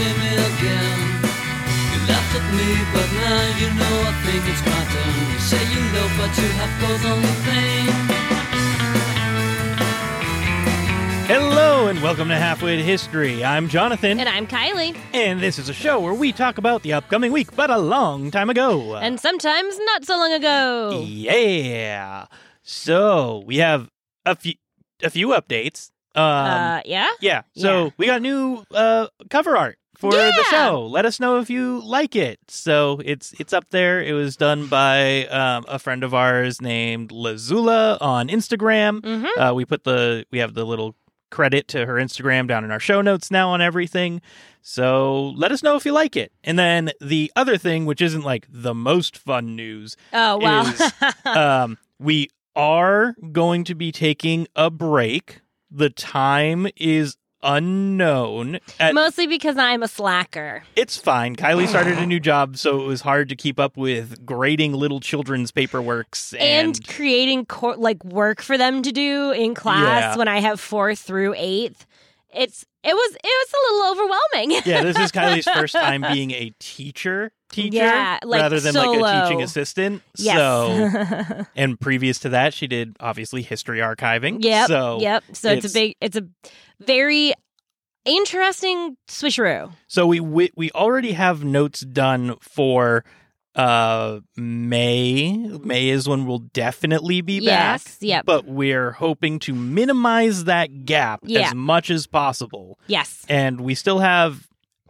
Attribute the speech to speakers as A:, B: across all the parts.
A: see me again. You laughed at me, but now you know I think it's my turn. You say you love, but you have caused only pain.
B: Hello and welcome to Halfway to History. I'm Jonathan,
C: And I'm Kiley.
B: and this is a show where we talk about the upcoming week, but a long time ago.
C: And sometimes not so long ago.
B: yeah. So we have a few a few updates. Um,
C: uh, yeah?
B: yeah. So
C: yeah.
B: we got new uh, cover art for the show. Let us know if you like it. So it's it's up there. It was done by um, a friend of ours named Lezulla on Instagram.
C: Mm-hmm.
B: Uh, we put the we have the little credit to her Instagram down in our show notes now on everything. So let us know if you like it. And then the other thing, which isn't like the most fun news,
C: Oh, well.
B: is- um, we are going to be taking a break. The time is unknown. At,
C: Mostly because I'm a slacker.
B: it's fine. Kiley started a new job, so it was hard to keep up with grading little children's paperworks
C: And,
B: and,
C: creating co- like work for them to do in class
B: Yeah.
C: when I have fourth through eighth. It's it was it was a little overwhelming.
B: yeah, this is Kiley's first time being a teacher teacher
C: Yeah, like
B: rather than like a teaching assistant.
C: yes.
B: So, and previous to that, she did obviously history archiving.
C: yep.
B: So,
C: yep. So it's,
B: it's-
C: a big it's a very interesting switcheroo.
B: so we, we we already have notes done for uh May. May is when we'll definitely be back.
C: Yes. Yep.
B: But we're hoping to minimize that gap
C: Yeah.
B: as much as possible.
C: yes.
B: And we still have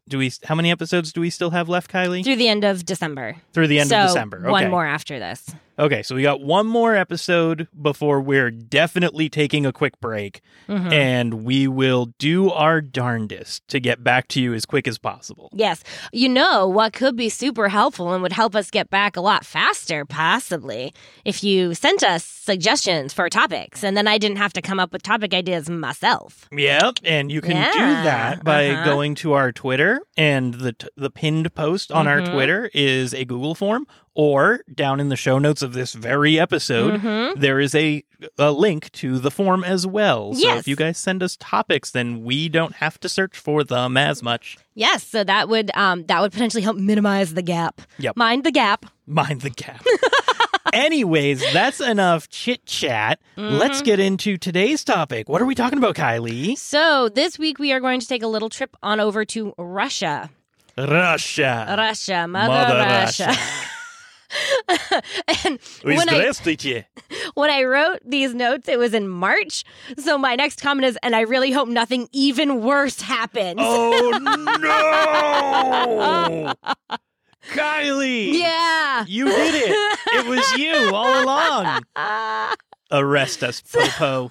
B: do we how many episodes do we still have left, Kiley?
C: Through the end of December.
B: Through the end
C: so
B: of December. Okay.
C: One more after this.
B: Okay, so we got one more episode before we're definitely taking a quick break,
C: Mhm.
B: and we will do our darndest to get back to you as quick as possible.
C: Yes. You know what could be super helpful and would help us get back a lot faster, possibly, if you sent us suggestions for topics and then I didn't have to come up with topic ideas myself.
B: Yep, and you can do that by
C: uh-huh.
B: going to our Twitter, and the t- the pinned post on our
C: Mhm.
B: Twitter is a Google form, or down in the show notes of this very episode,
C: Mhm.
B: there is a a link to the form as well. So
C: Yes.
B: if you guys send us topics, then we don't have to search for them as much.
C: Yes, so that would um that would potentially help minimize the gap.
B: Yep.
C: Mind the gap.
B: Mind the gap. Anyways, that's enough chit chat.
C: Mm-hmm.
B: Let's get into today's topic. What are we talking about, Kiley?
C: So, this week we are going to take a little trip on over to Russia.
B: Russia.
C: Russia, Mother,
B: Mother
C: Russia. and when I, when I wrote these notes, it was in March. So my next comment is, and I really hope nothing even worse happens.
B: Oh no! Kiley!
C: Yeah!
B: You did it! It was you all along! Arrest us, Popo.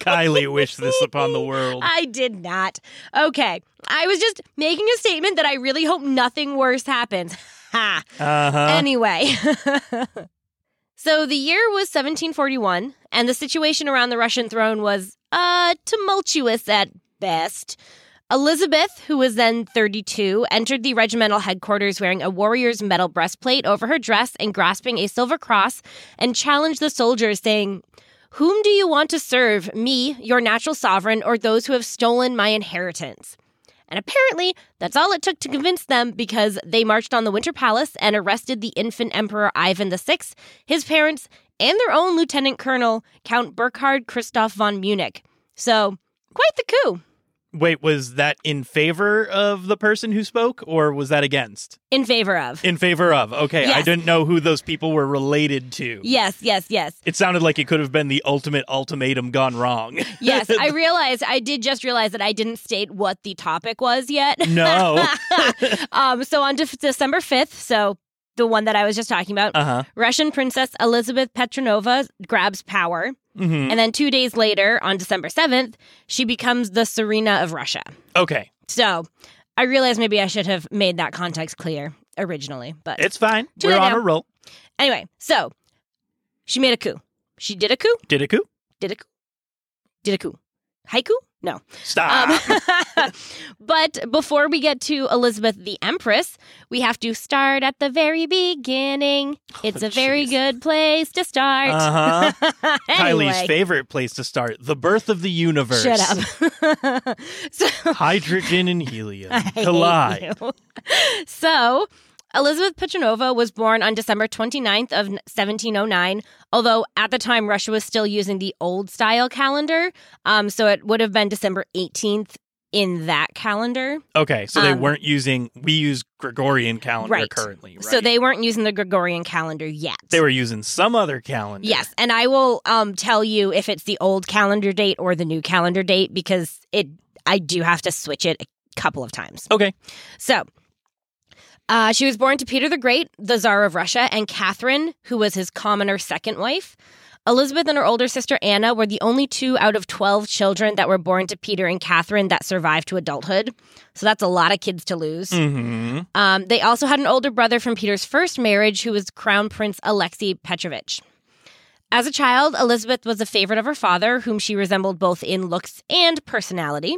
B: Kiley wished this upon the world.
C: I did not. Okay. I was just making a statement that I really hope nothing worse happens. Ha.
B: Uh huh.
C: Anyway. so the year was 1741, and the situation around the Russian throne was uh tumultuous at best. Elizabeth, who was then 32, entered the regimental headquarters wearing a warrior's metal breastplate over her dress and grasping a silver cross, and challenged the soldiers, saying, Whom do you want to serve, me, your natural sovereign, or those who have stolen my inheritance? And apparently, that's all it took to convince them because they marched on the Winter Palace and arrested the infant Emperor Ivan VI, his parents, and their own Lieutenant Colonel, Count Burkhard Christoph von Münnich. So, quite the coup.
B: Wait, was that in favor of the person who spoke, or was that against?
C: In favor of.
B: In favor of. Okay, I didn't know who those people were related to.
C: Yes, yes, yes.
B: It sounded like it could have been the ultimate ultimatum gone wrong.
C: Yes, I realized, I did just realize that I didn't state what the topic was yet.
B: no.
C: um, so on De- December 5th, so the one that I was just talking about,
B: Uh huh.
C: Russian Princess Elizabeth Petrovna grabs power.
B: Hmm
C: And then two days later, on December 7th, she becomes the Czarina of Russia.
B: Okay,
C: So I realized maybe I should have made that context clear originally. But
B: it's fine. We're on
C: now.
B: a roll.
C: anyway, so she made a coup. She did a coup,
B: Did a coup?
C: did a coup, did a coup. haiku? No.
B: Stop.
C: Um, but before we get to Elizabeth the Empress, we have to start at the very beginning. It's
B: Oh,
C: a very good place to start.
B: Uh-huh.
C: anyway,
B: Kiley's favorite place to start: the birth of the universe.
C: Shut up. so,
B: Hydrogen and helium collide.
C: so, Elizabeth Petrovna was born on December 29th of 1709, although at the time Russia was still using the old style calendar. Um, so it would have been December 18th in that calendar.
B: Okay, so they
C: Um,
B: weren't using. We use Gregorian calendar
C: Right.
B: currently, right?
C: So they weren't using the Gregorian calendar yet.
B: they were using some other calendar.
C: Yes, and I will um tell you if it's the old calendar date or the new calendar date because it I do have to switch it a couple of times.
B: Okay.
C: So, uh, she was born to Peter the Great, the Tsar of Russia, and Catherine, who was his commoner second wife. Elizabeth and her older sister Anna were the only two out of 12 children that were born to Peter and Catherine that survived to adulthood. So that's a lot of kids to lose.
B: hmm
C: Um, they also had an older brother from Peter's first marriage who was Crown Prince Alexei Petrovich. As a child, Elizabeth was a favorite of her father, whom she resembled both in looks and personality.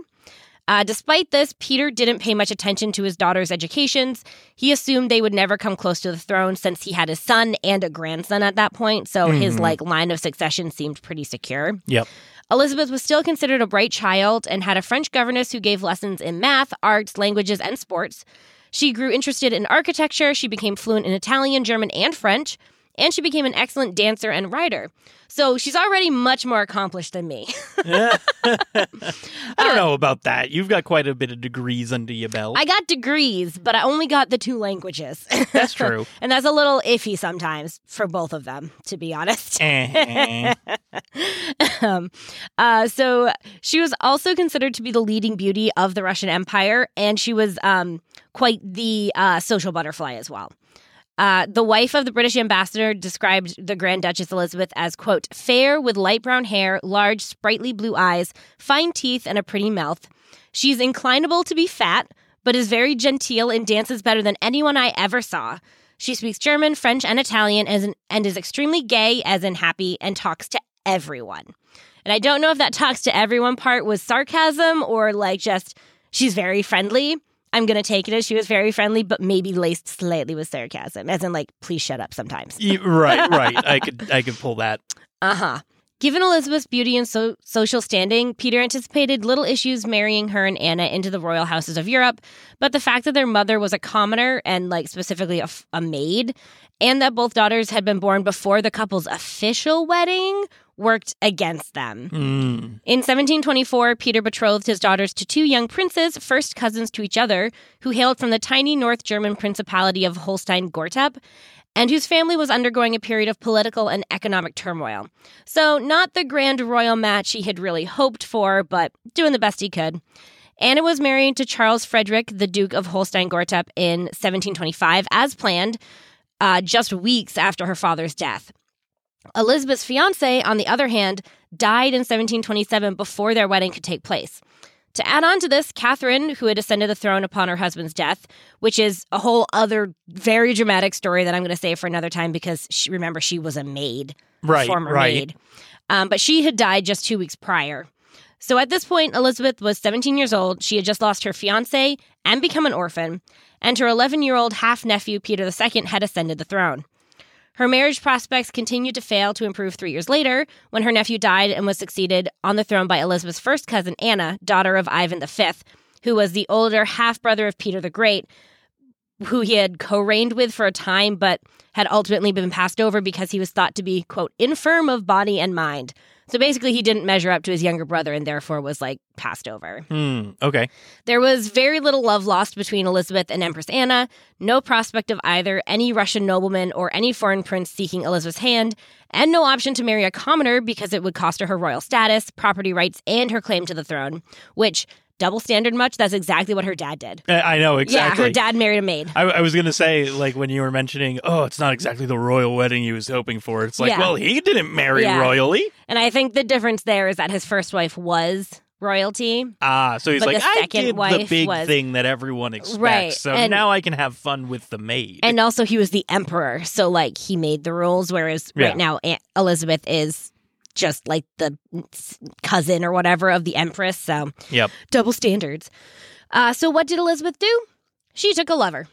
C: Uh, despite this, Peter didn't pay much attention to his daughter's educations. He assumed they would never come close to the throne since he had a son and a grandson at that point, so his
B: Mhm.
C: like line of succession seemed pretty secure.
B: Yep.
C: Elizabeth was still considered a bright child and had a French governess who gave lessons in math, arts, languages, and sports. She grew interested in architecture. She became fluent in Italian, German, and French. And she became an excellent dancer and writer. So she's already much more accomplished than me.
B: I don't know about that. You've got quite a bit of degrees under your belt.
C: I got degrees, but I only got the two languages.
B: That's true.
C: and that's a little iffy sometimes for both of them, to be honest.
B: Eh.
C: um, uh, so she was also considered to be the leading beauty of the Russian Empire, and she was um, quite the uh, social butterfly as well. Uh, the wife of the British ambassador described the Grand Duchess Elizabeth as, quote, fair with light brown hair, large, sprightly blue eyes, fine teeth, and a pretty mouth. She's inclinable to be fat, but is very genteel and dances better than anyone I ever saw. She speaks German, French, and Italian as in, and is extremely gay, as in happy, and talks to everyone. And I don't know if that talks to everyone part was sarcasm or like just she's very friendly. I'm going to take it as she was very friendly, but maybe laced slightly with sarcasm, as in like, please shut up sometimes.
B: Right, right. I could, I could pull that.
C: Uh huh. Given Elizabeth's beauty and so- social standing, Peter anticipated little issues marrying her and Anna into the royal houses of Europe. But the fact that their mother was a commoner and, like, specifically a, f- a maid, and that both daughters had been born before the couple's official wedding worked against them.
B: Mm.
C: In 1724, Peter betrothed his daughters to two young princes, first cousins to each other, who hailed from the tiny North German principality of Holstein Gottorp, and whose family was undergoing a period of political and economic turmoil. So, not the grand royal match he had really hoped for, but doing the best he could. Anna was married to Charles Frederick, the Duke of Holstein Gottorp, in 1725, as planned, uh, just weeks after her father's death. Elizabeth's fiance, on the other hand, died in 1727 before their wedding could take place. To add on to this, Catherine, who had ascended the throne upon her husband's death, which is a whole other very dramatic story that I'm going to save for another time because she, remember she was a maid,
B: Right,
C: former
B: right.
C: maid, um, but she had died just two weeks prior. So at this point, Elizabeth was 17 years old. She had just lost her fiance and become an orphan, and her 11 year old half nephew Peter II had ascended the throne. Her marriage prospects continued to fail to improve three years later when her nephew died and was succeeded on the throne by Elizabeth's first cousin Anna, daughter of Ivan V, who was the older half brother of Peter the Great, who he had co reigned with for a time but had ultimately been passed over because he was thought to be, quote, infirm of body and mind. So basically, he didn't measure up to his younger brother and therefore was like passed over.
B: Hmm. Okay.
C: There was very little love lost between Elizabeth and Empress Anna, no prospect of either any Russian nobleman or any foreign prince seeking Elizabeth's hand, and no option to marry a commoner because it would cost her her royal status, property rights, and her claim to the throne, which, double standard much, that's exactly what her dad did.
B: I know exactly.
C: Yeah, her dad married a maid.
B: I, I was gonna say, like when you were mentioning, oh, it's not exactly the royal wedding he was hoping for. It's like,
C: Yeah.
B: well, he didn't marry
C: Yeah.
B: royally.
C: And I think the difference there is that his first wife was royalty.
B: Ah, so he's like, I
C: second
B: did the big
C: was-
B: thing that everyone expects.
C: Right,
B: So
C: and-
B: now I can have fun with the maid.
C: And also, he was the emperor. So, like, he made the rules, whereas
B: Yeah.
C: right now, Aunt Elizabeth is just like the cousin or whatever of the empress. So
B: Yep.
C: double standards. Uh, so what did Elizabeth do? She took a lover.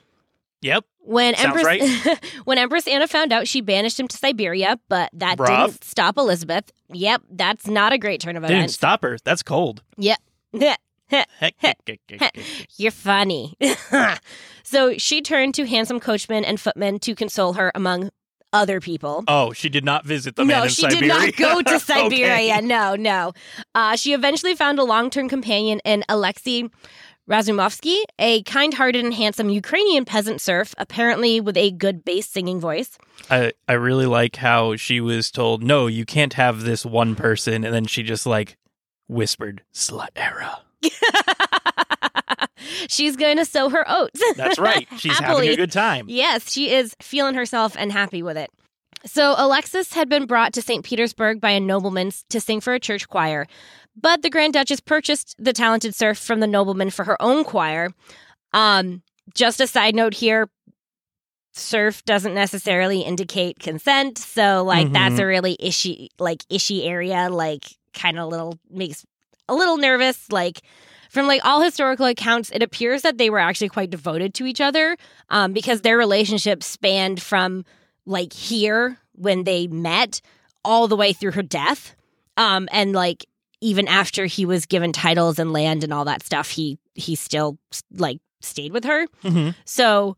B: Yep.
C: When
B: Sounds
C: Empress when Empress Anna found out, she banished him to Siberia, but that didn't stop Elizabeth. Yep, that's not a great turn of events.
B: Didn't stop her. That's cold.
C: Yep. You're funny. so she turned to handsome coachmen and footmen to console her among other people.
B: oh, she did not visit the man
C: no, she did not go to Siberia.
B: Okay.
C: No, no. Uh, she eventually found a long term companion in Alexei Razumovsky, a kind hearted and handsome Ukrainian peasant serf, apparently with a good bass singing voice.
B: I, I really like how she was told, no, you can't have this one person. And then she just like whispered, slut era.
C: She's going to sow her oats.
B: That's right. She's having a good time.
C: Yes, she is feeling herself and happy with it. So Alexis had been brought to St. Petersburg by a nobleman to sing for a church choir, but the Grand Duchess purchased the talented serf from the nobleman for her own choir. Um, just a side note here, serf doesn't necessarily indicate consent, so like that's
B: Mhm.
C: a really ishy like ishy area, like kind of little makes a little nervous, like from like all historical accounts, it appears that they were actually quite devoted to each other um, because their relationship spanned from like here when they met all the way through her death. Um, and like even after he was given titles and land and all that stuff, he he still like stayed with her.
B: Mhm.
C: So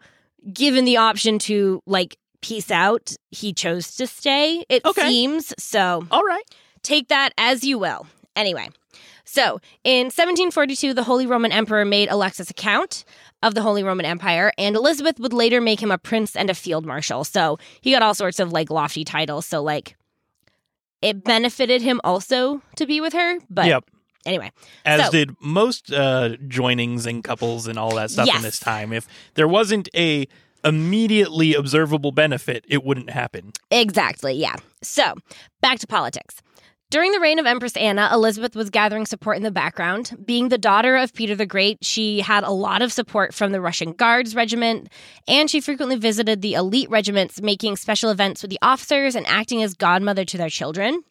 C: given the option to like peace out, he chose to stay. It
B: Okay.
C: seems so
B: All right.
C: take that as you will. Anyway, so in 1742, the Holy Roman Emperor made Alexis a count of the Holy Roman Empire, and Elizabeth would later make him a prince and a field marshal. So he got all sorts of like lofty titles. So, like, it benefited him also to be with her. But
B: Yep.
C: anyway,
B: As
C: So-
B: did most uh, joinings and couples and all that stuff
C: Yes.
B: in this time. If there wasn't a immediately observable benefit, it wouldn't happen.
C: Exactly, yeah. So, back to politics. During the reign of Empress Anna, Elizabeth was gathering support in the background. Being the daughter of Peter the Great, she had a lot of support from the Russian Guards Regiment, and she frequently visited the elite regiments, making special events with the officers and acting as godmother to their children.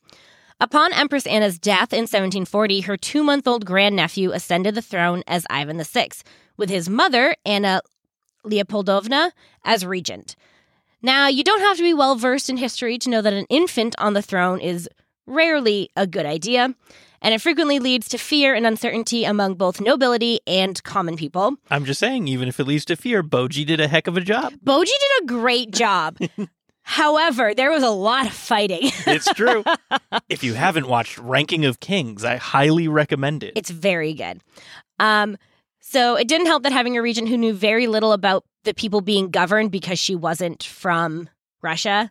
C: Upon Empress Anna's death in 1740, her two month old grandnephew ascended the throne as Ivan VI, with his mother, Anna Leopoldovna, as regent. Now, you don't have to be well versed in history to know that an infant on the throne is rarely a good idea, and it frequently leads to fear and uncertainty among both nobility and common people.
B: I'm just saying, even if it leads to fear, Boji did a heck of a job.
C: Boji did a great job. However, there was a lot of fighting.
B: It's true. if you haven't watched Ranking of Kings, I highly recommend it.
C: It's very good. Um, so it didn't help that having a regent who knew very little about the people being governed because she wasn't from Russia.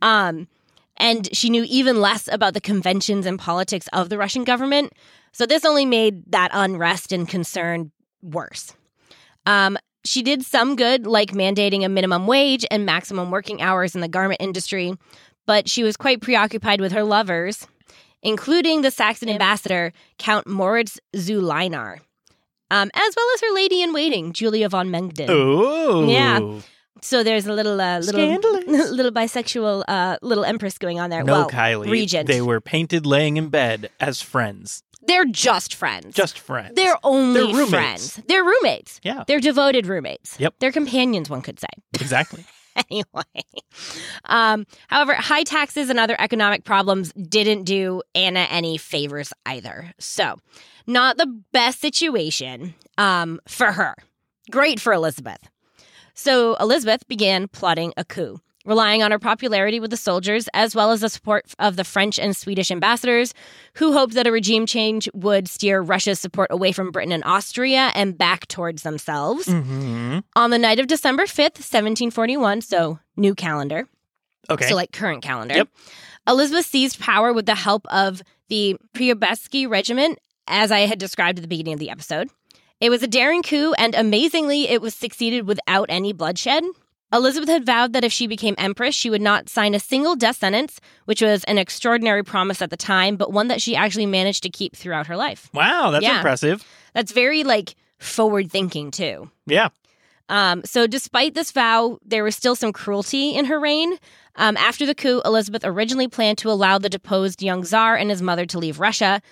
C: Um, and she knew even less about the conventions and politics of the Russian government. So this only made that unrest and concern worse. Um, she did some good, like mandating a minimum wage and maximum working hours in the garment industry, but she was quite preoccupied with her lovers, including the Saxon ambassador, Count Moritz zu Lynar, um, as well as her lady in waiting, Julia von Mengden.
B: Oh.
C: Yeah. So there's a little, uh, little, little bisexual, uh, little empress going on there.
B: No,
C: well,
B: Kiley.
C: regent.
B: They were painted laying in bed as friends.
C: They're just friends.
B: Just friends.
C: They're only
B: They're roommates.
C: friends. They're roommates.
B: Yeah.
C: They're devoted roommates.
B: Yep.
C: They're companions, one could say.
B: exactly.
C: anyway. Um, however, high taxes and other economic problems didn't do Anna any favors either. So, not the best situation um, for her. Great for Elizabeth. So, Elizabeth began plotting a coup. Relying on her popularity with the soldiers, as well as the support of the French and Swedish ambassadors, who hoped that a regime change would steer Russia's support away from Britain and Austria and back towards themselves.
B: hmm
C: On the night of December 5th, 1741, so new calendar,
B: Okay.
C: so like current calendar,
B: Yep.
C: Elizabeth seized power with the help of the Preobrazhensky Regiment, as I had described at the beginning of the episode. It was a daring coup, and amazingly, it was succeeded without any bloodshed. Elizabeth had vowed that if she became empress, she would not sign a single death sentence, which was an extraordinary promise at the time, but one that she actually managed to keep throughout her life.
B: wow, that's
C: Yeah.
B: impressive.
C: That's very like forward thinking too.
B: Yeah.
C: Um, so, despite this vow, there was still some cruelty in her reign. Um, after the coup, Elizabeth originally planned to allow the deposed young czar and his mother to leave Russia.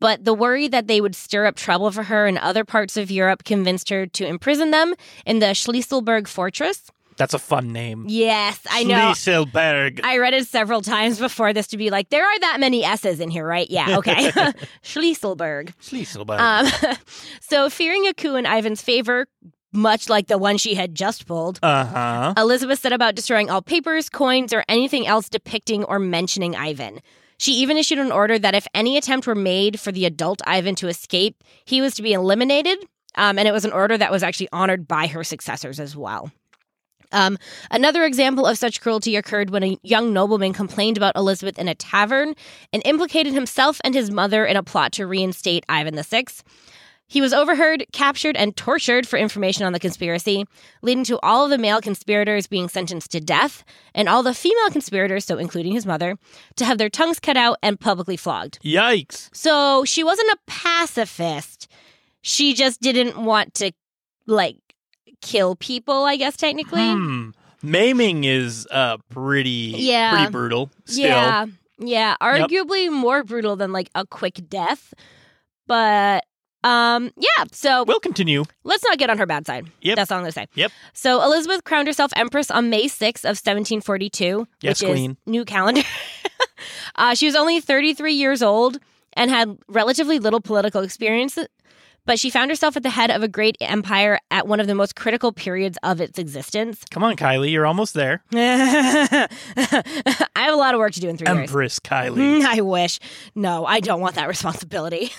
C: But the worry that they would stir up trouble for her in other parts of Europe convinced her to imprison them in the Schlüsselburg fortress.
B: That's a fun name.
C: Yes, I know.
B: Schlüsselburg.
C: I read it several times before this to be like, there are that many S's in here, right? Yeah, okay. Schlüsselburg.
B: Schlüsselburg.
C: Um, so, fearing a coup in Ivan's favor, much like the one she had just pulled,
B: uh huh.
C: Elizabeth set about destroying all papers, coins, or anything else depicting or mentioning Ivan. She even issued an order that if any attempt were made for the adult Ivan to escape, he was to be eliminated. Um, and it was an order that was actually honored by her successors as well. Um, another example of such cruelty occurred when a young nobleman complained about Elizabeth in a tavern and implicated himself and his mother in a plot to reinstate Ivan VI. He was overheard, captured, and tortured for information on the conspiracy, leading to all of the male conspirators being sentenced to death, and all the female conspirators, so including his mother, to have their tongues cut out and publicly flogged.
B: Yikes.
C: So she wasn't a pacifist. She just didn't want to, like, kill people, I guess, technically.
B: Hmm. Maiming is uh pretty
C: Yeah.
B: pretty brutal. Still.
C: Yeah. Yeah. Arguably more brutal than, like, a quick death. But, um, yeah. So
B: We'll continue.
C: let's not get on her bad side.
B: Yep.
C: That's all I'm going to say.
B: Yep.
C: So Elizabeth crowned herself empress on May 6th of 1742,
B: Yes,
C: which
B: queen.
C: is new calendar. uh, she was only 33 years old and had relatively little political experience, but she found herself at the head of a great empire at one of the most critical periods of its existence.
B: Come on, Kiley, you're almost there.
C: I have a lot of work to do in three years.
B: Empress
C: Kiley. I wish. No, I don't want that responsibility.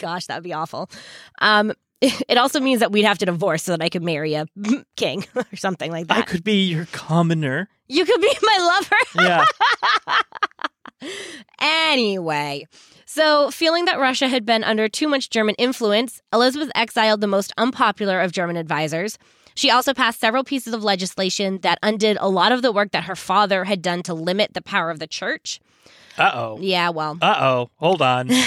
C: Gosh, that would be awful. Um, it also means that we'd have to divorce so that I could marry a king or something like that.
B: I could be your commoner.
C: You could be my lover.
B: Yeah.
C: Anyway, so feeling that Russia had been under too much German influence, Elizabeth exiled the most unpopular of German advisors. She also passed several pieces of legislation that undid a lot of the work that her father had done to limit the power of the church.
B: Uh oh.
C: Yeah, well.
B: Uh oh. Hold on.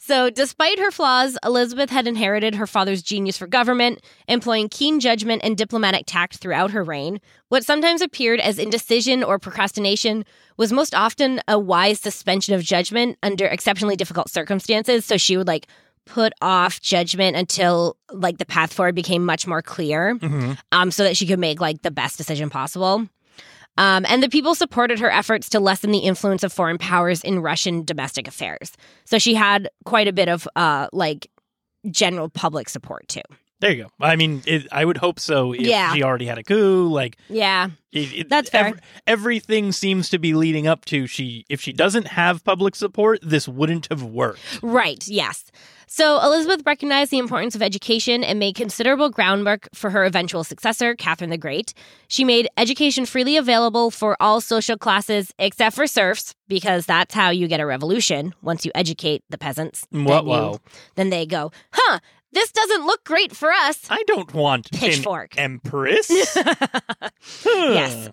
C: So, despite her flaws, Elizabeth had inherited her father's genius for government, employing keen judgment and diplomatic tact throughout her reign. What sometimes appeared as indecision or procrastination was most often a wise suspension of judgment under exceptionally difficult circumstances. So, she would like put off judgment until like the path forward became much more clear
B: hmm
C: um, so that she could make like the best decision possible. Um, and the people supported her efforts to lessen the influence of foreign powers in Russian domestic affairs. So she had quite a bit of uh, like general public support too.
B: There you go. I mean, it, I would hope so if
C: Yeah.
B: she already had a coup. Like,
C: Yeah,
B: it, it-
C: That's fair.
B: ev- everything seems to be leading up to she. If she doesn't have public support, this wouldn't have worked.
C: right. Yes. So Elizabeth recognized the importance of education and made considerable groundwork for her eventual successor, Catherine the Great. She made education freely available for all social classes except for serfs, because that's how you get a revolution. Once you educate the peasants,
B: Whoa,
C: then, you-
B: whoa.
C: then they go, huh, this doesn't look great for us.
B: I don't want
C: Pitchfork.
B: empress.
C: Yes.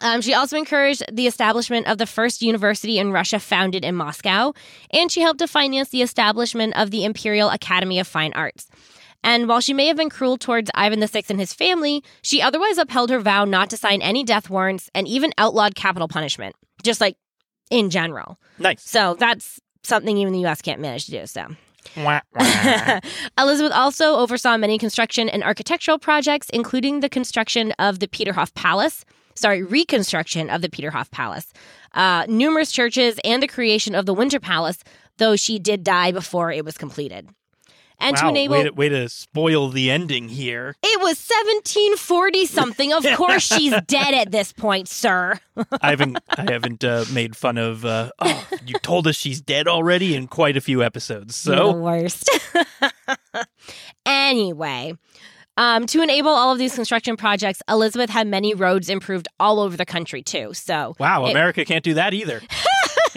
C: Um, she also encouraged the establishment of the first university in Russia founded in Moscow, and she helped to finance the establishment of the Imperial Academy of Fine Arts. And while she may have been cruel towards Ivan VI and his family, she otherwise upheld her vow not to sign any death warrants and even outlawed capital punishment, just like in general.
B: Nice.
C: So that's something even the US can't manage to do. So. Elizabeth also oversaw many construction and architectural projects, including the construction of the Peterhof Palace. Sorry, reconstruction of the Peterhof Palace, uh, numerous churches, and the creation of the Winter Palace, though she did die before it was completed. And to
B: wow,
C: enable.
B: way to, way to spoil the ending here.
C: it was 1740 something. Of course, she's dead at this point, sir.
B: I haven't I haven't uh, made fun of. Uh, oh, you told us she's dead already in quite a few episodes.
C: You're the
B: So
C: worst. anyway, um, to enable all of these construction projects, Elizabeth had many roads improved all over the country too. So,
B: wow,
C: It-
B: America can't do that either.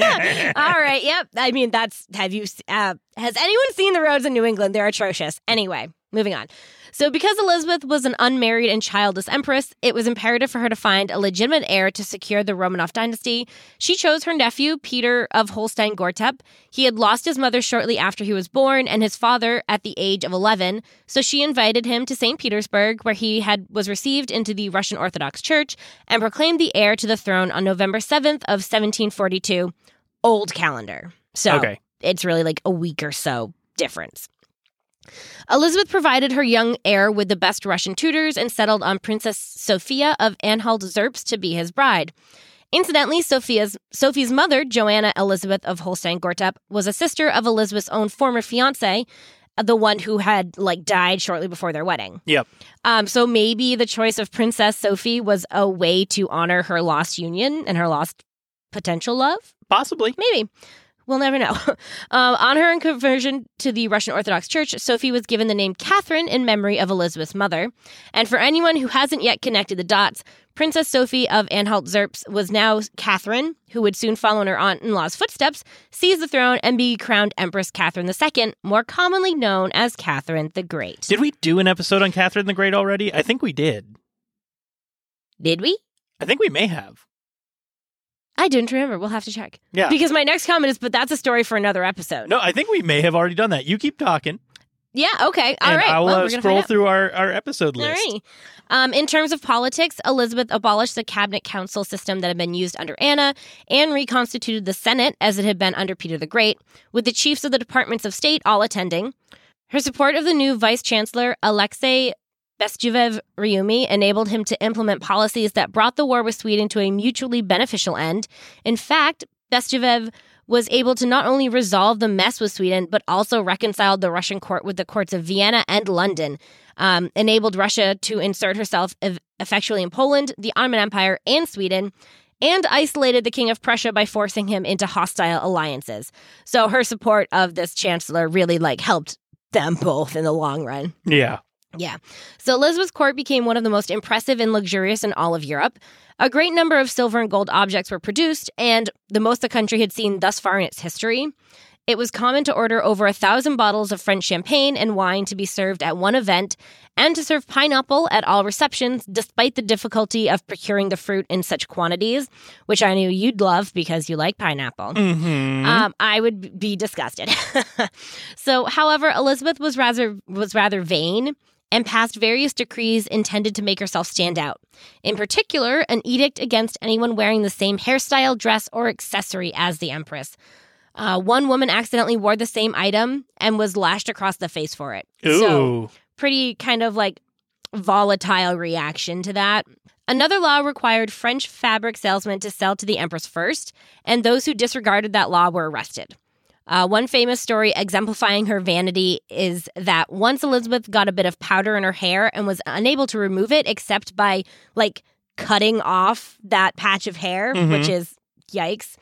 C: all right, yep. I mean, that's have you? Uh, has anyone seen the roads in New England? They're atrocious. Anyway, moving on. So, because Elizabeth was an unmarried and childless empress, it was imperative for her to find a legitimate heir to secure the Romanov dynasty. She chose her nephew, Peter of Holstein Gottorp. He had lost his mother shortly after he was born and his father at the age of 11, so she invited him to St. Petersburg, where he had was received into the Russian Orthodox Church and proclaimed the heir to the throne on November 7th of 1742, old calendar. So,
B: Okay.
C: it's really like a week or so difference. Elizabeth provided her young heir with the best Russian tutors and settled on Princess Sophia of Anhalt Zerbst to be his bride. Incidentally, Sophia's Sophie's mother, Joanna Elizabeth of Holstein Gottorp, was a sister of Elizabeth's own former fiance, uh, the one who had like died shortly before their wedding.
B: Yep.
C: Um, so maybe the choice of Princess Sophie was a way to honor her lost union and her lost potential love.
B: Possibly.
C: Maybe. We'll never know. um, on her conversion to the Russian Orthodox Church, Sophie was given the name Catherine in memory of Elizabeth's mother. And for anyone who hasn't yet connected the dots, Princess Sophie of Anhalt Zerbst was now Catherine, who would soon follow in her aunt in law's footsteps, seize the throne, and be crowned Empress Catherine II, more commonly known as Catherine the Great.
B: Did we do an episode on Catherine the Great already? I think we did.
C: Did we?
B: I think we may have.
C: I didn't remember. We'll have to check.
B: Yeah.
C: Because my next comment is, but that's a story for another episode.
B: No, I think we may have already done that. You keep talking.
C: Yeah, okay. All right.
B: I'll
C: well,
B: uh, scroll through our, our episode list.
C: Alrighty. Um, in terms of politics, Elizabeth abolished the cabinet council system that had been used under Anna and reconstituted the Senate as it had been under Peter the Great, with the chiefs of the departments of state all attending. Her support of the new vice chancellor, Alexei Bestuzhev Ryumin, enabled him to implement policies that brought the war with Sweden to a mutually beneficial end. In fact, Bestjev was able to not only resolve the mess with Sweden, but also reconciled the Russian court with the courts of Vienna and London, um, enabled Russia to insert herself eff- effectually in Poland, the Ottoman Empire, and Sweden, and isolated the King of Prussia by forcing him into hostile alliances. So her support of this chancellor really like helped them both in the long run.
B: Yeah.
C: Yeah. So Elizabeth's court became one of the most impressive and luxurious in all of Europe. A great number of silver and gold objects were produced, and the most the country had seen thus far in its history. It was common to order over a thousand bottles of French champagne and wine to be served at one event, and to serve pineapple at all receptions, despite the difficulty of procuring the fruit in such quantities, which I knew you'd love because you like pineapple.
B: Mm-hmm.
C: Um, I would be disgusted. so, however, Elizabeth was rather was rather vain and passed various decrees intended to make herself stand out. In particular, an edict against anyone wearing the same hairstyle, dress, or accessory as the empress. Uh, one woman accidentally wore the same item and was lashed across the face for it.
B: Ooh.
C: So, pretty kind of like volatile reaction to that. Another law required French fabric salesmen to sell to the empress first, and those who disregarded that law were arrested. Uh, one famous story exemplifying her vanity is that once Elizabeth got a bit of powder in her hair and was unable to remove it except by like cutting off that patch of hair,
B: Mhm.
C: which is yikes.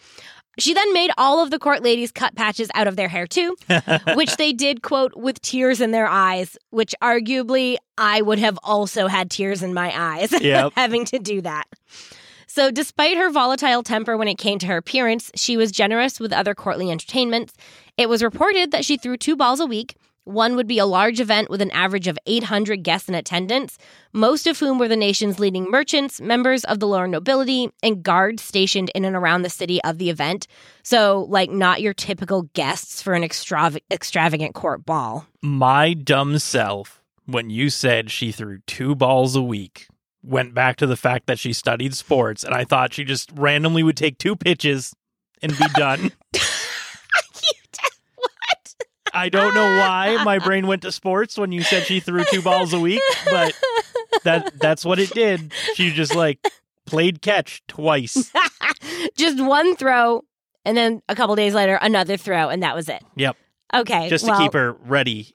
C: She then made all of the court ladies cut patches out of their hair too, which they did, quote, with tears in their eyes, which arguably I would have also had tears in my eyes
B: Yep.
C: having to do that. So, despite her volatile temper when it came to her appearance, she was generous with other courtly entertainments. It was reported that she threw two balls a week. One would be a large event with an average of 800 guests in attendance, most of whom were the nation's leading merchants, members of the lower nobility, and guards stationed in and around the city of the event. So, like, not your typical guests for an extrav- extravagant court ball.
B: My dumb self, when you said she threw two balls a week, went back to the fact that she studied sports, and I thought she just randomly would take two pitches and be done.
C: what?
B: I don't know why my brain went to sports when you said she threw two balls a week, but that that's what it did. She just like played catch twice.
C: Just one throw, and then a couple days later, another throw, and that was it.
B: Yep.
C: Okay.
B: Just
C: well,
B: to keep her ready.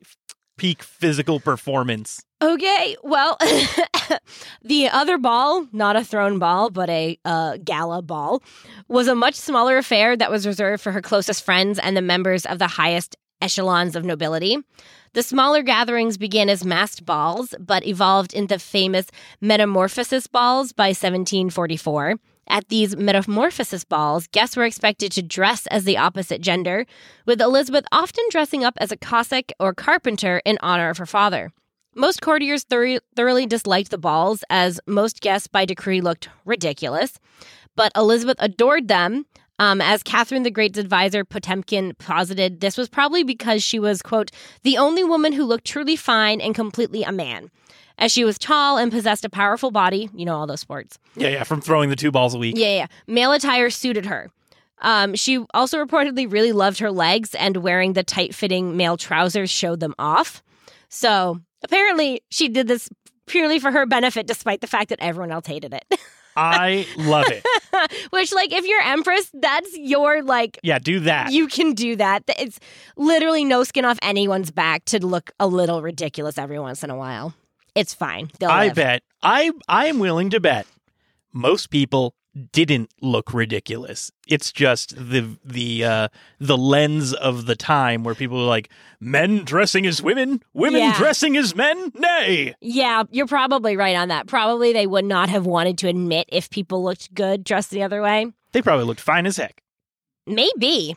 B: Peak physical performance.
C: Okay, well, the other ball, not a thrown ball, but a uh, gala ball, was a much smaller affair that was reserved for her closest friends and the members of the highest echelons of nobility. The smaller gatherings began as masked balls, but evolved into famous metamorphosis balls by 1744. At these metamorphosis balls, guests were expected to dress as the opposite gender, with Elizabeth often dressing up as a Cossack or carpenter in honor of her father. Most courtiers thor- thoroughly disliked the balls, as most guests by decree looked ridiculous. But Elizabeth adored them. Um, as Catherine the Great's advisor Potemkin posited, this was probably because she was, quote, the only woman who looked truly fine and completely a man. As she was tall and possessed a powerful body, you know, all those sports.
B: Yeah, yeah, from throwing the two balls a week.
C: Yeah, yeah. Male attire suited her. Um, she also reportedly really loved her legs, and wearing the tight fitting male trousers showed them off. So apparently, she did this purely for her benefit, despite the fact that everyone else hated it.
B: I love it.
C: Which, like, if you're Empress, that's your, like,
B: Yeah, do that.
C: you can do that. It's literally no skin off anyone's back to look a little ridiculous every once in a while. It's fine. They'll
B: I
C: live.
B: bet. I I am willing to bet most people didn't look ridiculous. It's just the the uh the lens of the time where people are like men dressing as women, women
C: Yeah.
B: dressing as men. Nay.
C: Yeah, you're probably right on that. Probably they would not have wanted to admit if people looked good dressed the other way.
B: They probably looked fine as heck.
C: Maybe.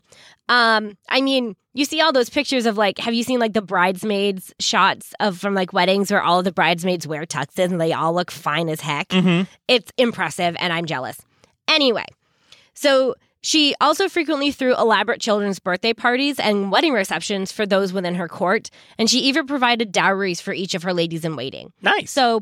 C: Um, I mean, you see all those pictures of like, have you seen like the bridesmaids shots of from like weddings where all of the bridesmaids wear tuxes and they all look fine as heck?
B: Mm-hmm.
C: It's impressive, and I'm jealous. Anyway, so she also frequently threw elaborate children's birthday parties and wedding receptions for those within her court, and she even provided dowries for each of her ladies in waiting.
B: Nice.
C: So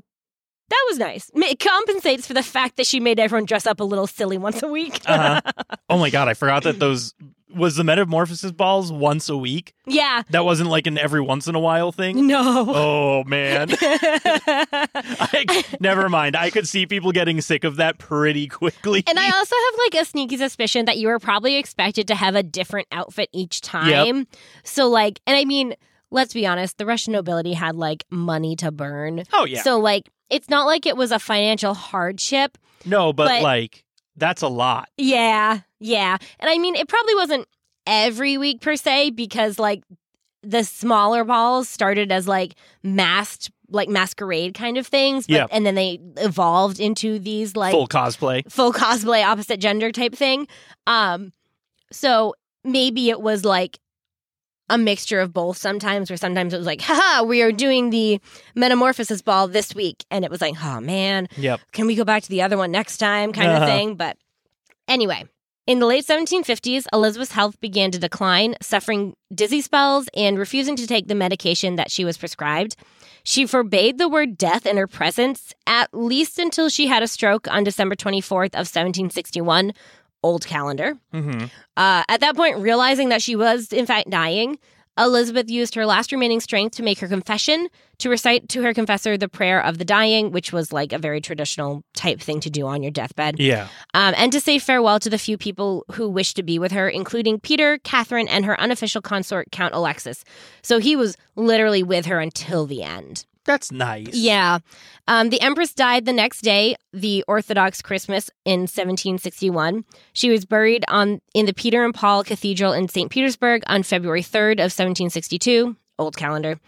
C: that was nice. It compensates for the fact that she made everyone dress up a little silly once a week.
B: Uh-huh. oh my god, I forgot that those was the metamorphosis balls once a week.
C: yeah.
B: That wasn't like an every once in a while thing.
C: No.
B: Oh man. I, never mind. I could see people getting sick of that pretty quickly.
C: And I also have like a sneaky suspicion that you were probably expected to have a different outfit each time. So like, and I mean, let's be honest, the Russian nobility had like money to burn.
B: oh yeah.
C: So like, it's not like it was a financial hardship.
B: no, but,
C: but-
B: like that's a lot.
C: Yeah, yeah. And I mean, it probably wasn't every week per se because like the smaller balls started as like masked like masquerade kind of things but,
B: Yep.
C: and then they evolved into these like
B: Full cosplay.
C: full cosplay opposite gender type thing. Um so maybe it was like a mixture of both sometimes where sometimes it was like haha we are doing the metamorphosis ball this week and it was like oh man
B: Yep.
C: can we go back to the other one next time kind of
B: Uh-huh.
C: thing but anyway in the late 1750s elizabeth's health began to decline suffering dizzy spells and refusing to take the medication that she was prescribed she forbade the word death in her presence at least until she had a stroke on december 24th of 1761 old calendar
B: hmm
C: uh, at that point, realizing that she was in fact dying, Elizabeth used her last remaining strength to make her confession, to recite to her confessor the prayer of the dying, which was like a very traditional type thing to do on your deathbed,
B: Yeah.
C: um, and to say farewell to the few people who wished to be with her, including Peter, Catherine, and her unofficial consort, Count Alexis. So he was literally with her until the end.
B: That's nice.
C: Yeah. Um, the Empress died the next day, the Orthodox Christmas in 1761. She was buried on in the Peter and Paul Cathedral in St. Petersburg on February 3rd of 1762, old calendar,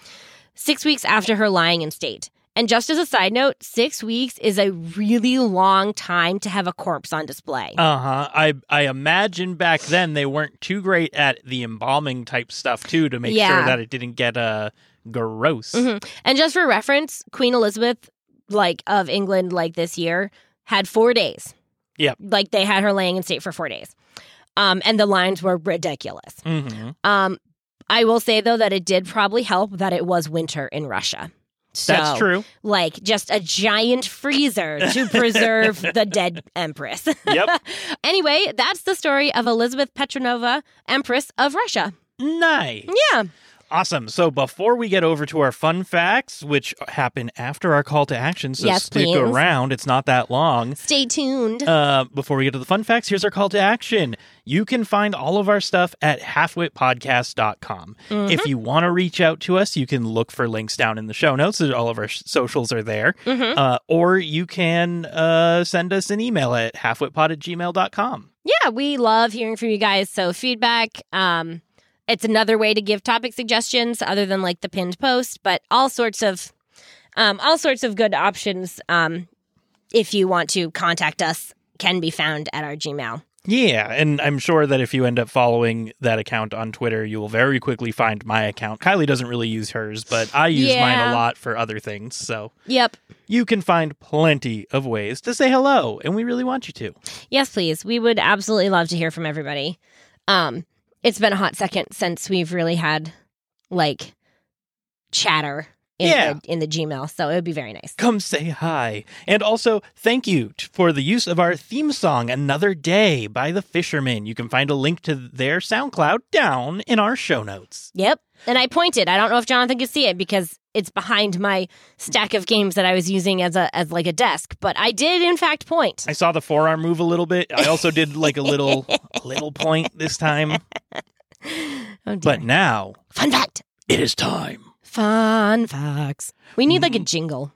C: six weeks after her lying in state. And just as a side note, six weeks is a really long time to have a corpse on display.
B: Uh huh. I I imagine back then they weren't too great at the embalming type stuff too to make
C: Yeah.
B: sure that it didn't get uh gross.
C: Mhm. And just for reference, Queen Elizabeth, like of England, like this year, had four days.
B: Yep.
C: Like they had her laying in state for four days. Um, and the lines were ridiculous.
B: hmm
C: Um, I will say though that it did probably help that it was winter in Russia. So,
B: That's true.
C: Like just a giant freezer to preserve the dead empress.
B: Yep.
C: anyway, that's the story of Elizabeth Petrovna, Empress of Russia.
B: Nice.
C: Yeah.
B: Awesome. So before we get over to our fun facts, which happen after our call to action, so
C: Yes,
B: stick
C: please.
B: around. It's not that long.
C: Stay tuned.
B: Uh, before we get to the fun facts, here's our call to action. You can find all of our stuff at halfwitpodcast.com.
C: Mhm.
B: If you want to reach out to us, you can look for links down in the show notes. All of our socials are there.
C: Mhm.
B: Uh, or you can uh, send us an email at halfwitpod at gmail.com.
C: yeah, we love hearing from you guys. So feedback, um, it's another way to give topic suggestions other than like the pinned post, but all sorts of, um, all sorts of good options. Um, if you want to contact us, can be found at our Gmail.
B: Yeah, and I'm sure that if you end up following that account on Twitter, you will very quickly find my account. Kiley doesn't really use hers, but I use mine a lot for other things. So
C: Yep.
B: you can find plenty of ways to say hello, and we really want you to.
C: Yes, please. We would absolutely love to hear from everybody. Um, it's been a hot second since we've really had like chatter in
B: Yeah.
C: the in the Gmail, so it would be very nice.
B: Come say hi. And also, thank you t- for the use of our theme song, Another Day by the Fisherman. You can find a link to their SoundCloud down in our show notes.
C: Yep. And I pointed. I don't know if Jonathan could see it because it's behind my stack of games that I was using as a as like a desk, but I did in fact point.
B: I saw the forearm move a little bit. I also did like a little a little point this time.
C: Oh.
B: But now
C: Fun fact.
B: it is time.
C: Fun facts. We need like a mm. jingle.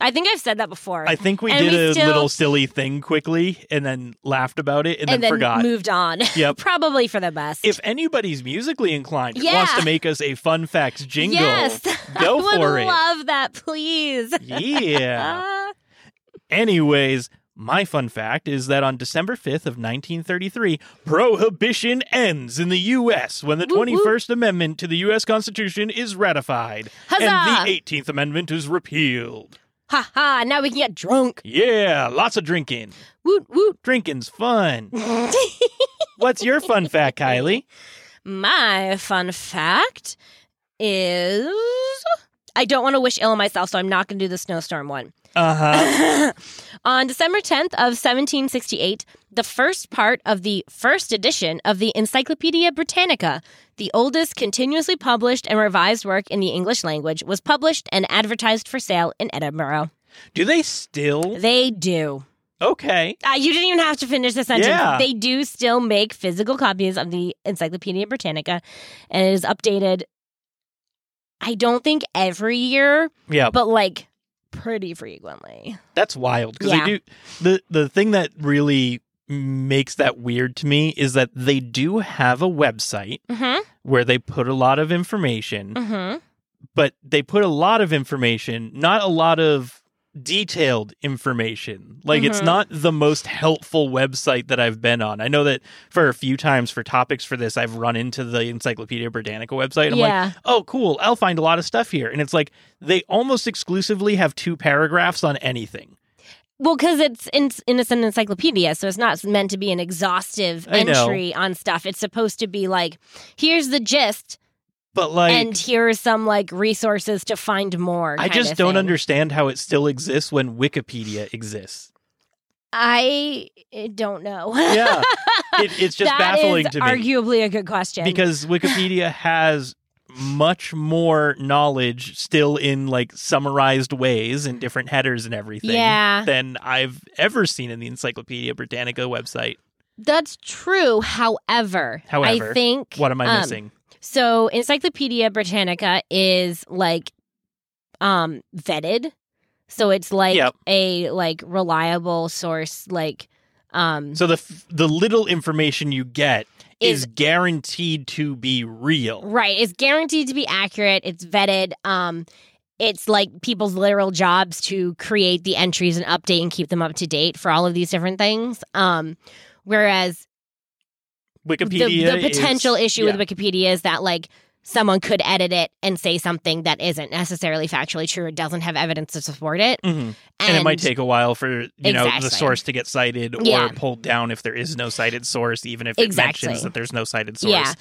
C: I think I've said that before.
B: I think we
C: And
B: did
C: we
B: a
C: still-
B: little silly thing quickly and then laughed about it and,
C: and
B: then,
C: then
B: forgot.
C: moved on.
B: Yep.
C: Probably for the best.
B: If anybody's musically inclined
C: Yeah.
B: wants to make us a fun facts jingle,
C: yes,
B: go
C: I would
B: for it.
C: love that, please.
B: yeah.
C: Ah.
B: Anyways, my fun fact is that on December 5th of 1933, prohibition ends in the US when the
C: Woot, woot.
B: 21st Amendment to the US Constitution is ratified
C: Huzzah!
B: and the 18th Amendment is repealed.
C: Ha ha! Now we can get drunk.
B: Yeah, lots of drinking.
C: Woot woot.
B: Drinking's fun. What's your fun fact, Kiley?
C: My fun fact is I don't want to wish ill on myself, so I'm not going to do the snowstorm one.
B: Uh-huh.
C: On December 10th of 1768, the first part of the first edition of the Encyclopedia Britannica, the oldest continuously published and revised work in the English language, was published and advertised for sale in Edinburgh.
B: Do they still?
C: They do.
B: Okay.
C: Uh, you didn't even have to finish the sentence.
B: Yeah.
C: They do still make physical copies of the Encyclopedia Britannica, and it is updated. I don't think every year,
B: Yeah,
C: but like pretty frequently.
B: that's wild because
C: Yeah.
B: they do the the thing that really makes that weird to me is that they do have a website
C: Mm-hmm.
B: where they put a lot of information,
C: Mm-hmm.
B: but they put a lot of information, not a lot of detailed information. Like it's
C: Mhm.
B: not the most helpful website that I've been on. I know that for a few times for topics for this I've run into the Encyclopedia Britannica website. I'm like,
C: yeah.
B: oh, cool. I'll find a lot of stuff here. And it's like they almost exclusively have two paragraphs on anything.
C: Well, because it's in, in it's an encyclopedia, so it's not meant to be an exhaustive
B: I know.
C: entry on stuff. It's supposed to be like, here's the gist,
B: But like,
C: and here's some like resources to find more.
B: I just don't
C: thing.
B: understand how it still exists when Wikipedia exists.
C: I eh, don't know.
B: Yeah. It, it's just baffling to me
C: Arguably a good question.
B: because Wikipedia has much more knowledge still in like summarized ways in different headers and everything
C: Yeah.
B: than I've ever seen in the Encyclopedia Britannica website.
C: That's true. However,
B: However,
C: I think
B: What am I
C: um,
B: missing?
C: So Encyclopedia Britannica is like um vetted. So it's like
B: Yep.
C: a like reliable source like um
B: So the f- the little information you get is,
C: Is-
B: guaranteed to be real.
C: right, it's guaranteed to be accurate, it's vetted um it's like people's literal jobs to create the entries and update and keep them up to date for all of these different things. Um whereas the,
B: Wikipedia
C: the potential
B: is-
C: issue
B: yeah.
C: with Wikipedia is that like someone could edit it and say something that isn't necessarily factually true or doesn't have evidence to support it.
B: Mhm. and, it might take a while for you know the source to get cited or
C: Yeah.
B: pulled down if there is no cited source, even if it
C: Exactly.
B: mentions that there's no cited source.
C: Yeah.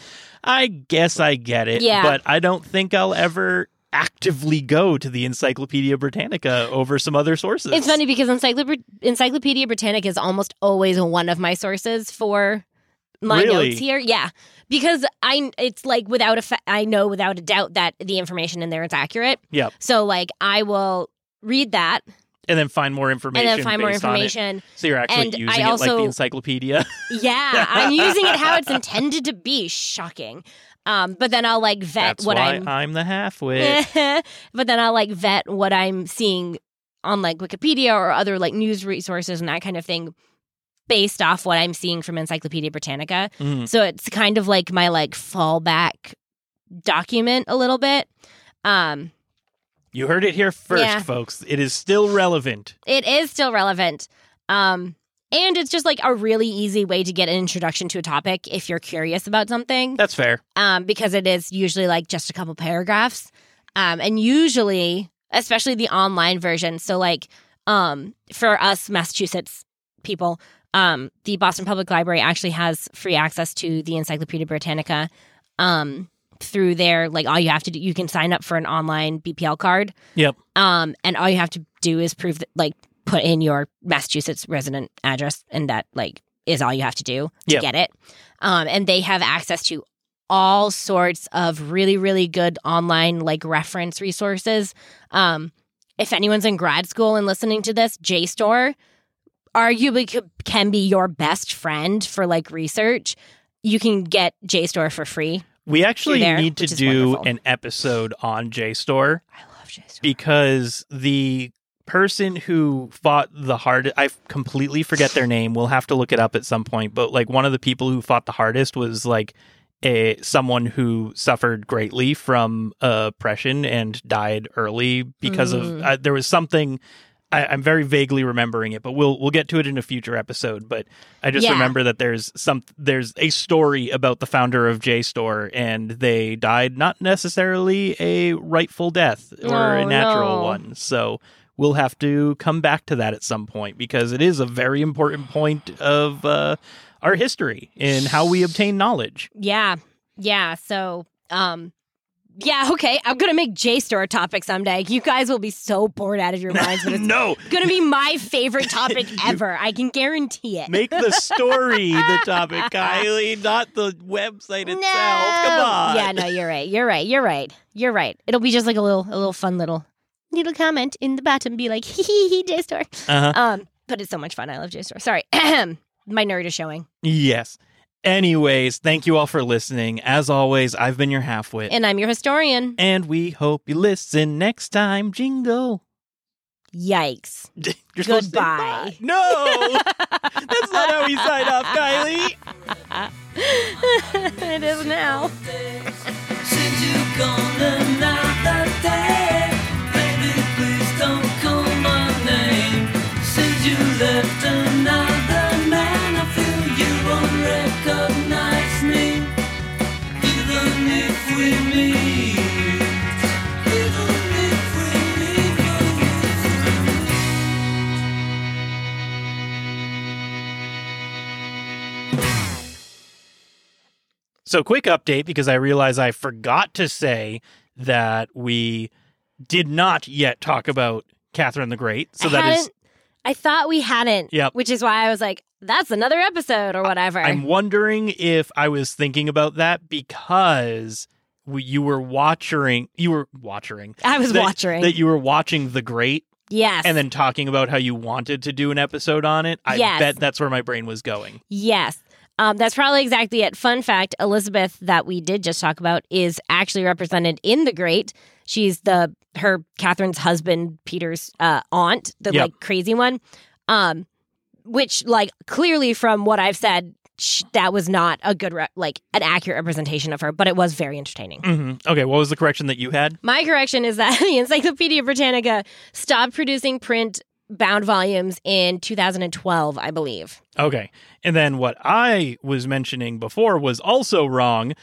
B: I guess I get it,
C: Yeah.
B: but I don't think I'll ever actively go to the Encyclopedia Britannica over some other sources.
C: It's funny because Encyclop- Encyclopedia Britannica is almost always one of my sources for my
B: Really?
C: notes here. Yeah, because I it's like without a fa- I know without a doubt that the information in there is accurate.
B: Yep.
C: So like I will read that
B: and then find more information.
C: and then find more information.
B: So you're actually
C: And I
B: using it like the encyclopedia.
C: Yeah, I'm using it how it's intended to be. Shocking. Um, but then I'll like vet
B: That's
C: what
B: why
C: I'm
B: I'm the halfway.
C: but then I'll like vet what I'm seeing on like Wikipedia or other like news resources and that kind of thing based off what I'm seeing from Encyclopedia Britannica.
B: Mhm.
C: So it's kind of like my like fallback document a little bit. Um
B: You heard it here first,
C: Yeah.
B: folks. It is still relevant.
C: it is still relevant. Um And it's just like a really easy way to get an introduction to a topic if you're curious about something.
B: That's fair.
C: um, because it is usually like just a couple paragraphs. Um, and usually, especially the online version. So, like, um, for us Massachusetts people, um, the Boston Public Library actually has free access to the Encyclopedia Britannica um, through there. like, all you have to do, you can sign up for an online BPL card.
B: Yep.
C: Um, and all you have to do is prove that, like, put in your Massachusetts resident address, and that, like, is all you have to do to
B: Yep.
C: get it. Um, and they have access to all sorts of really, really good online, like, reference resources. Um, if anyone's in grad school and listening to this, JSTOR arguably can be your best friend for like research. You can get JSTOR for free.
B: We actually
C: there,
B: need to do
C: wonderful.
B: an episode on JSTOR
C: I love JSTOR.
B: because the person who fought the hardest I completely forget their name. We'll have to look it up at some point, but like one of the people who fought the hardest was like a someone who suffered greatly from uh, oppression and died early because of
C: Mm.
B: uh, there was something I, I'm very vaguely remembering it, but we'll we'll get to it in a future episode. But I just
C: Yeah.
B: remember that there's some there's a story about the founder of JSTOR, and they died not necessarily a rightful death or a
C: Oh,
B: natural
C: no.
B: one. So we'll have to come back to that at some point because it is a very important point of uh, our history in how we obtain knowledge.
C: Yeah. Yeah. So, um, yeah, okay. I'm gonna make JSTOR a topic someday. You guys will be so bored out of your minds, but it's
B: no,
C: gonna be my favorite topic ever. I can guarantee it.
B: make the story the topic, Kiley, not the website itself. Come on.
C: Yeah, no, you're right. You're right. You're right. You're right. It'll be just like a little, a little fun little, little comment in the bottom. Be like, hee hee hee, JSTOR.
B: Uh-huh.
C: Um, but it's so much fun. I love JSTOR. Sorry, my nerd is showing,
B: Yes. Anyways, thank you all for listening. As always, I've been your halfwit.
C: and I'm your historian.
B: and we hope you listen next time. Jingle.
C: Yikes.
B: You're supposed to say
C: Goodbye.
B: No, that's not how we sign off, Kiley.
C: it is now.
B: So, quick update because I realize I forgot to say that we did not yet talk about Catherine the Great. So
C: I
B: that is,
C: I thought we hadn't.
B: Yep.
C: Which is why I was like, that's another episode or whatever.
B: I'm wondering if I was thinking about that because we, you were watching, you were watching,
C: I was
B: that-
C: watching.
B: that you were watching The Great
C: yes.
B: and then talking about how you wanted to do an episode on it. I
C: Yes.
B: bet that's where my brain was going.
C: Yes. Um, that's probably exactly it. Fun fact Elizabeth, that we did just talk about, is actually represented in The Great. She's the her Catherine's husband, Peter's uh, aunt, the
B: Yep.
C: like crazy one. Um, which, like, clearly from what I've said, sh- that was not a good, re- like, an accurate representation of her, but it was very entertaining.
B: Mm-hmm. Okay, what was the correction that you had?
C: My correction is that the Encyclopedia Britannica stopped producing print bound volumes in 2012, I believe.
B: Okay. And then what I was mentioning before was also wrong.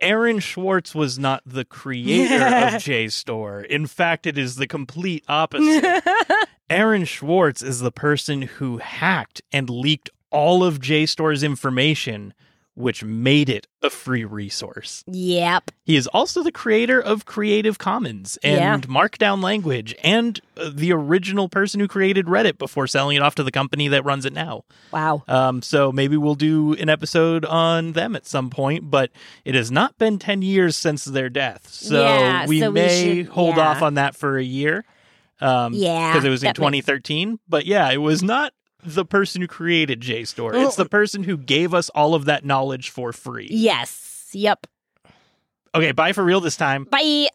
B: Aaron Swartz was not the creator of JSTOR. In fact, it is the complete opposite. Aaron Swartz is the person who hacked and leaked all of JSTOR's information, which made it a free resource.
C: yep.
B: He is also the creator of Creative Commons and
C: Yeah.
B: Markdown language and uh, the original person who created Reddit before selling it off to the company that runs it now.
C: Wow.
B: Um, so maybe we'll do an episode on them at some point, but it has not been 10 years since their death. So
C: Yeah,
B: we
C: so we
B: may
C: should-
B: hold
C: yeah.
B: off on that for a year. Um,
C: Yeah,
B: Because it was in
C: that makes-
B: 2013. But yeah, it was not the person who created JSTOR. It's the person who gave us all of that knowledge for free.
C: Yes. Yep.
B: Okay, bye for real this time.
C: Bye.